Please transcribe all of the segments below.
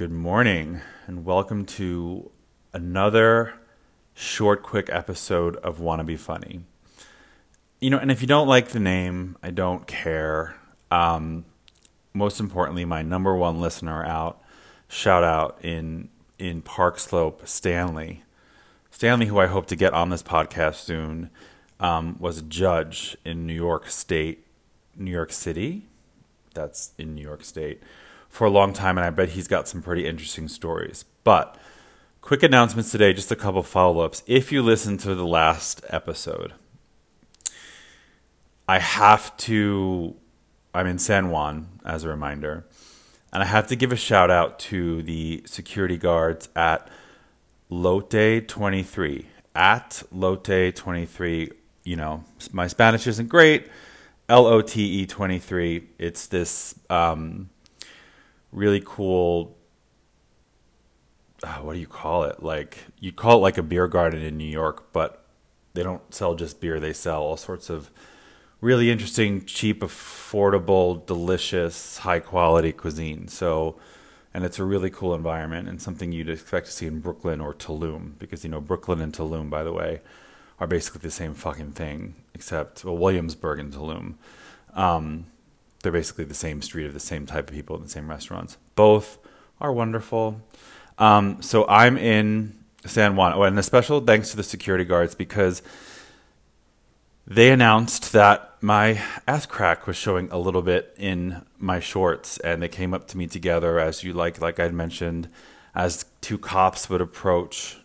Good morning, and welcome to another short, quick episode of Wanna Be Funny. You know, and if you don't like the name, I don't care. Um, most importantly, my number one listener out, shout out in in Park Slope, Stanley. Stanley, who I hope to get on this podcast soon, um, was a judge in New York State, New York City. That's in New York State for a long time, and I bet he's got some pretty interesting stories. But quick announcements today, just a couple follow ups. If you listened to the last episode, I have to, I'm in San Juan as a reminder, and I have to give a shout out to the security guards at Lote 23. At Lote 23, you know, my Spanish isn't great. L O T E 23. It's this. Um, really cool uh, what do you call it? Like you call it like a beer garden in New York, but they don't sell just beer. They sell all sorts of really interesting, cheap, affordable, delicious, high quality cuisine. So, and it's a really cool environment and something you'd expect to see in Brooklyn or Tulum because you know Brooklyn and Tulum, by the way, are basically the same fucking thing, except well, Williamsburg and Tulum. Um, they're basically the same street of the same type of people in the same restaurants. Both are wonderful. Um, so I'm in San Juan. Oh, and a special thanks to the security guards because they announced that my ass crack was showing a little bit in my shorts, and they came up to me together as you like, like I'd mentioned, as two cops would approach,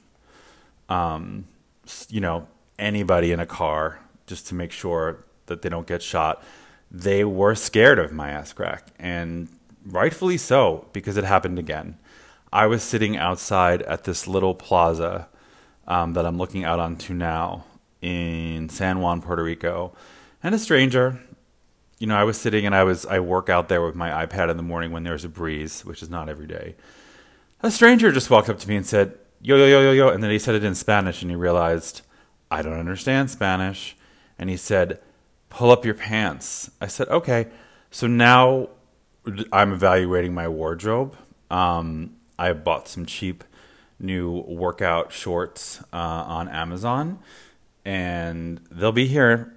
um, you know, anybody in a car just to make sure that they don't get shot they were scared of my ass crack, and rightfully so, because it happened again. I was sitting outside at this little plaza um, that I'm looking out onto now in San Juan, Puerto Rico, and a stranger. You know, I was sitting and I was I work out there with my iPad in the morning when there's a breeze, which is not every day. A stranger just walked up to me and said, "Yo yo yo yo yo," and then he said it in Spanish, and he realized I don't understand Spanish, and he said, pull up your pants. I said, okay. So now I'm evaluating my wardrobe. Um, I bought some cheap new workout shorts uh, on Amazon, and they'll be here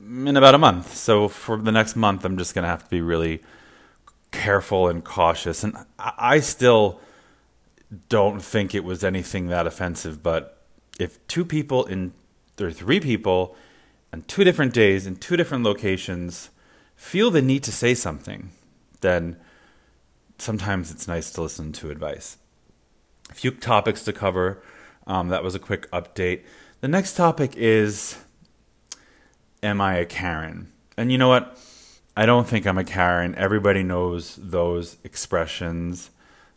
in about a month. So for the next month, I'm just going to have to be really careful and cautious. And I still don't think it was anything that offensive, but if two people in or three people on two different days in two different locations feel the need to say something, then sometimes it's nice to listen to advice. A few topics to cover. Um, that was a quick update. The next topic is Am I a Karen? And you know what? I don't think I'm a Karen. Everybody knows those expressions,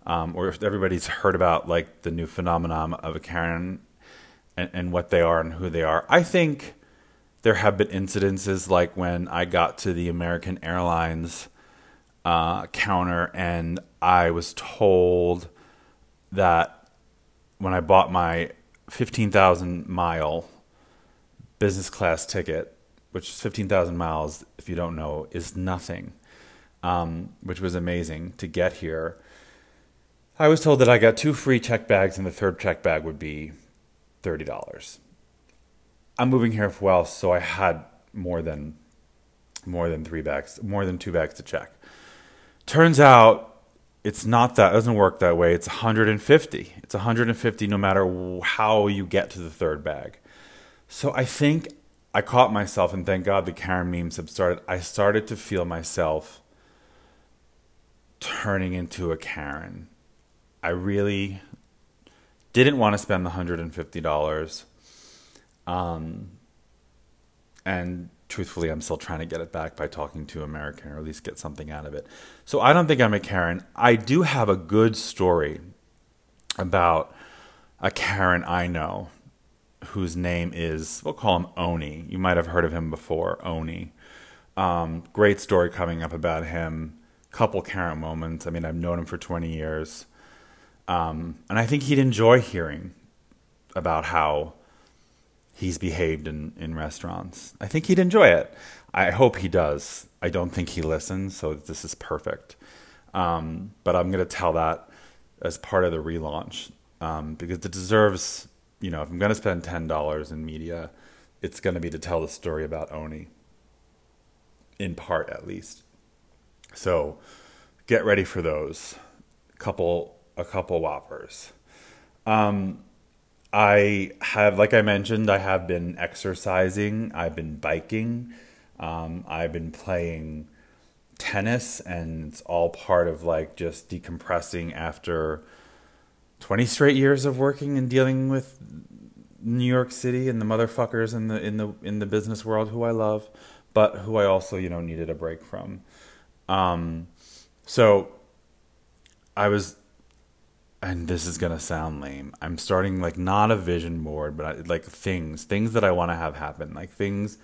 um, or everybody's heard about like the new phenomenon of a Karen and, and what they are and who they are. I think there have been incidences like when I got to the American Airlines uh, counter and I was told that when I bought my 15,000 mile business class ticket, which is 15,000 miles, if you don't know, is nothing, um, which was amazing to get here. I was told that I got two free check bags and the third check bag would be $30. I'm moving here for well, so I had more than more than three bags, more than two bags to check. Turns out it's not that it doesn't work that way. It's 150. It's 150 no matter how you get to the third bag. So I think I caught myself, and thank God the Karen memes have started. I started to feel myself turning into a Karen. I really didn't want to spend the $150. Um, and truthfully, I'm still trying to get it back by talking to American or at least get something out of it. So I don't think I'm a Karen. I do have a good story about a Karen I know whose name is, we'll call him Oni. You might have heard of him before, Oni. Um, great story coming up about him. Couple Karen moments. I mean, I've known him for 20 years. Um, and I think he'd enjoy hearing about how he's behaved in, in restaurants. I think he'd enjoy it. I hope he does. I don't think he listens, so this is perfect. Um, but I'm going to tell that as part of the relaunch um, because it deserves. You know, if I'm going to spend ten dollars in media, it's going to be to tell the story about Oni. In part, at least. So, get ready for those. Couple, a couple whoppers. Um, I have, like I mentioned, I have been exercising. I've been biking. Um, I've been playing tennis, and it's all part of like just decompressing after 20 straight years of working and dealing with New York City and the motherfuckers in the in the in the business world who I love, but who I also you know needed a break from. Um, so I was and this is gonna sound lame. I'm starting like not a vision board, but I, like things, things that I want to have happen, like things.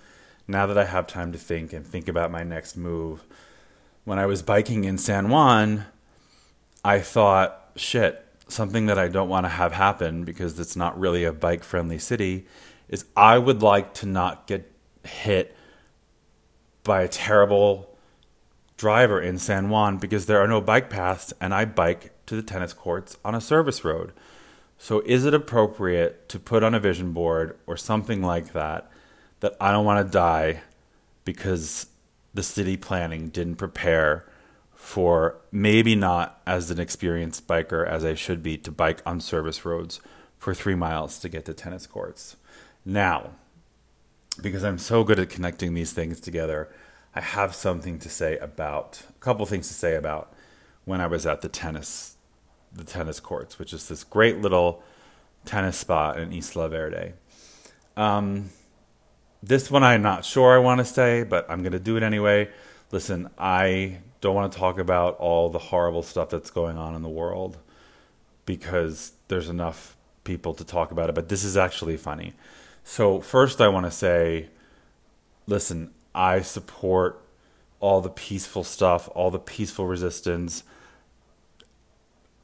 Now that I have time to think and think about my next move, when I was biking in San Juan, I thought, shit, something that I don't want to have happen because it's not really a bike friendly city is I would like to not get hit by a terrible driver in San Juan because there are no bike paths and I bike to the tennis courts on a service road. So is it appropriate to put on a vision board or something like that that I don't want to die because the city planning didn't prepare for maybe not as an experienced biker as I should be to bike on service roads for 3 miles to get to tennis courts. Now, because I'm so good at connecting these things together, I have something to say about a couple things to say about when I was at the tennis the tennis courts, which is this great little tennis spot in Isla Verde. Um, this one I'm not sure I want to say, but I'm going to do it anyway. Listen, I don't want to talk about all the horrible stuff that's going on in the world because there's enough people to talk about it, but this is actually funny. So, first, I want to say listen, I support all the peaceful stuff, all the peaceful resistance,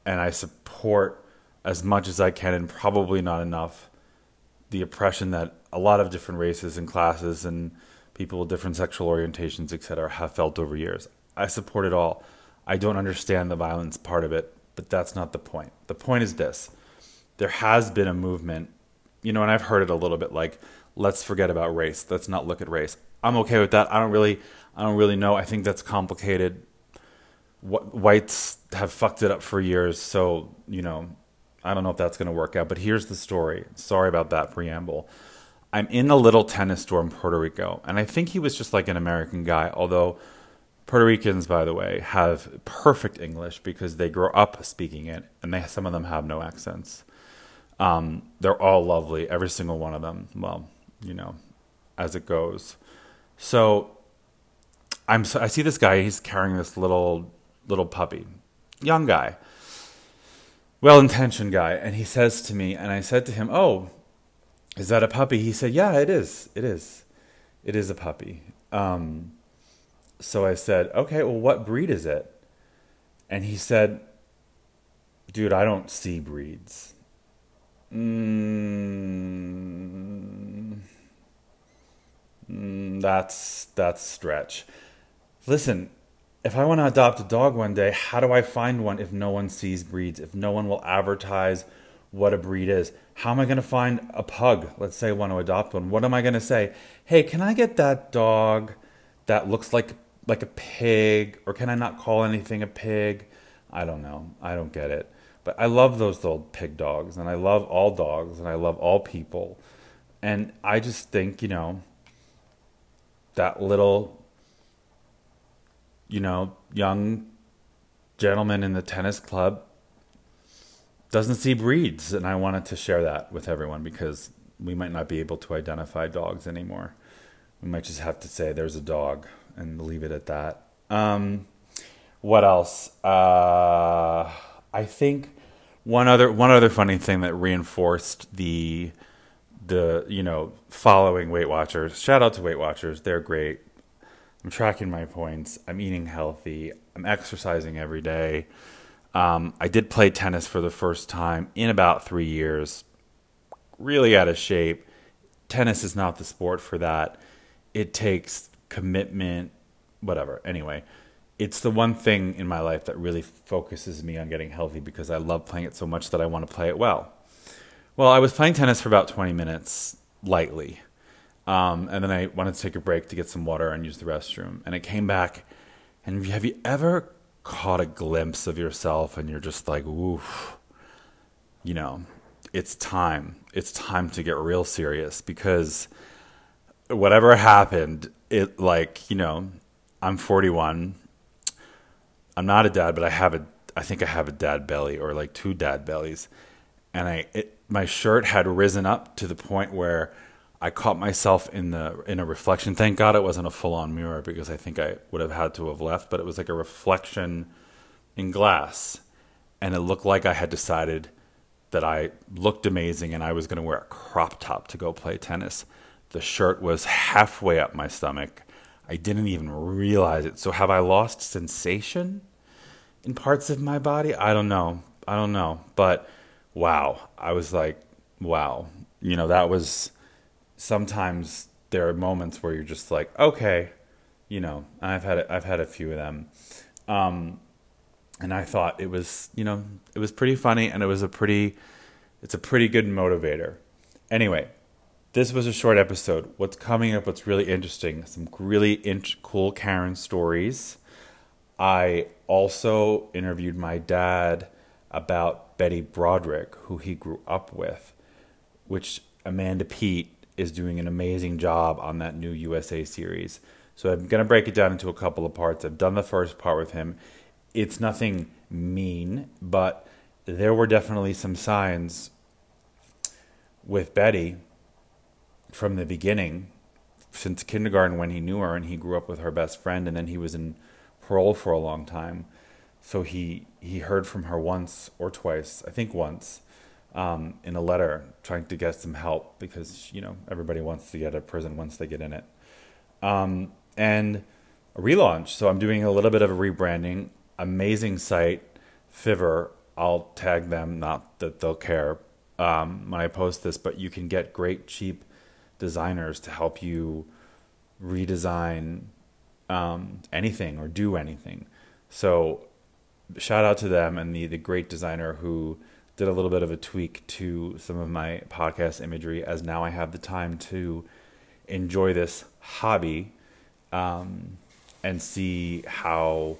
and I support as much as I can, and probably not enough, the oppression that a lot of different races and classes and people with different sexual orientations, etc., have felt over years. I support it all. I don't understand the violence part of it, but that's not the point. The point is this there has been a movement, you know, and I've heard it a little bit like, let's forget about race. Let's not look at race. I'm okay with that. I don't really, I don't really know. I think that's complicated. Wh- whites have fucked it up for years, so you know, I don't know if that's going to work out. But here's the story. Sorry about that preamble. I'm in a little tennis store in Puerto Rico, and I think he was just like an American guy. Although Puerto Ricans, by the way, have perfect English because they grow up speaking it, and they some of them have no accents. Um, they're all lovely, every single one of them. Well, you know, as it goes. So I'm so, I see this guy. He's carrying this little little puppy, young guy, well intentioned guy, and he says to me, and I said to him, "Oh, is that a puppy?" He said, "Yeah, it is. It is. It is a puppy." Um, so I said, "Okay, well, what breed is it?" And he said, "Dude, I don't see breeds." Mm, Mm, that's that's stretch. Listen, if I want to adopt a dog one day, how do I find one if no one sees breeds? If no one will advertise what a breed is? How am I going to find a pug? Let's say I want to adopt one. What am I going to say? Hey, can I get that dog that looks like like a pig or can I not call anything a pig? I don't know. I don't get it. But I love those little pig dogs and I love all dogs and I love all people. And I just think, you know, that little, you know, young gentleman in the tennis club doesn't see breeds. And I wanted to share that with everyone because we might not be able to identify dogs anymore. We might just have to say there's a dog and leave it at that. Um, what else? Uh, I think one other one other funny thing that reinforced the the you know following Weight Watchers. Shout out to Weight Watchers; they're great. I'm tracking my points. I'm eating healthy. I'm exercising every day. Um, I did play tennis for the first time in about three years. Really out of shape. Tennis is not the sport for that. It takes commitment, whatever. Anyway, it's the one thing in my life that really focuses me on getting healthy because I love playing it so much that I want to play it well. Well, I was playing tennis for about 20 minutes lightly. Um, and then I wanted to take a break to get some water and use the restroom. And it came back. And have you ever caught a glimpse of yourself and you're just like, oof, you know, it's time. It's time to get real serious because whatever happened, it like, you know, I'm 41. I'm not a dad, but I have a I think I have a dad belly or like two dad bellies. And I it, my shirt had risen up to the point where I caught myself in the in a reflection. Thank God it wasn't a full on mirror because I think I would have had to have left, but it was like a reflection in glass. And it looked like I had decided that I looked amazing and I was going to wear a crop top to go play tennis. The shirt was halfway up my stomach. I didn't even realize it. So have I lost sensation in parts of my body? I don't know. I don't know. But wow, I was like, wow. You know, that was sometimes there are moments where you're just like, okay, you know, I've had I've had a few of them. Um, and I thought it was, you know, it was pretty funny and it was a pretty it's a pretty good motivator. Anyway, this was a short episode. What's coming up, what's really interesting, some really in- cool Karen stories. I also interviewed my dad about Betty Broderick, who he grew up with, which Amanda Peet is doing an amazing job on that new USA series. So I'm going to break it down into a couple of parts. I've done the first part with him. It's nothing mean, but there were definitely some signs with Betty from the beginning, since kindergarten when he knew her and he grew up with her best friend, and then he was in parole for a long time. So he he heard from her once or twice, I think once, um, in a letter trying to get some help because you know everybody wants to get out of prison once they get in it, um, and a relaunch. So I'm doing a little bit of a rebranding. Amazing site, Fiverr. I'll tag them. Not that they'll care um, when I post this, but you can get great cheap designers to help you redesign um, anything or do anything. So shout out to them and the the great designer who did a little bit of a tweak to some of my podcast imagery as now I have the time to enjoy this hobby um, and see how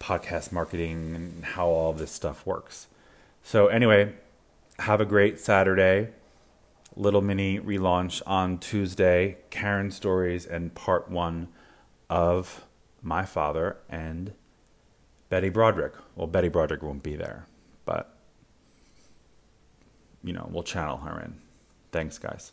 podcast marketing and how all this stuff works. So anyway, have a great Saturday. Little mini relaunch on Tuesday. Karen stories and part one of my father and Betty Broderick. Well, Betty Broderick won't be there, but you know, we'll channel her in. Thanks, guys.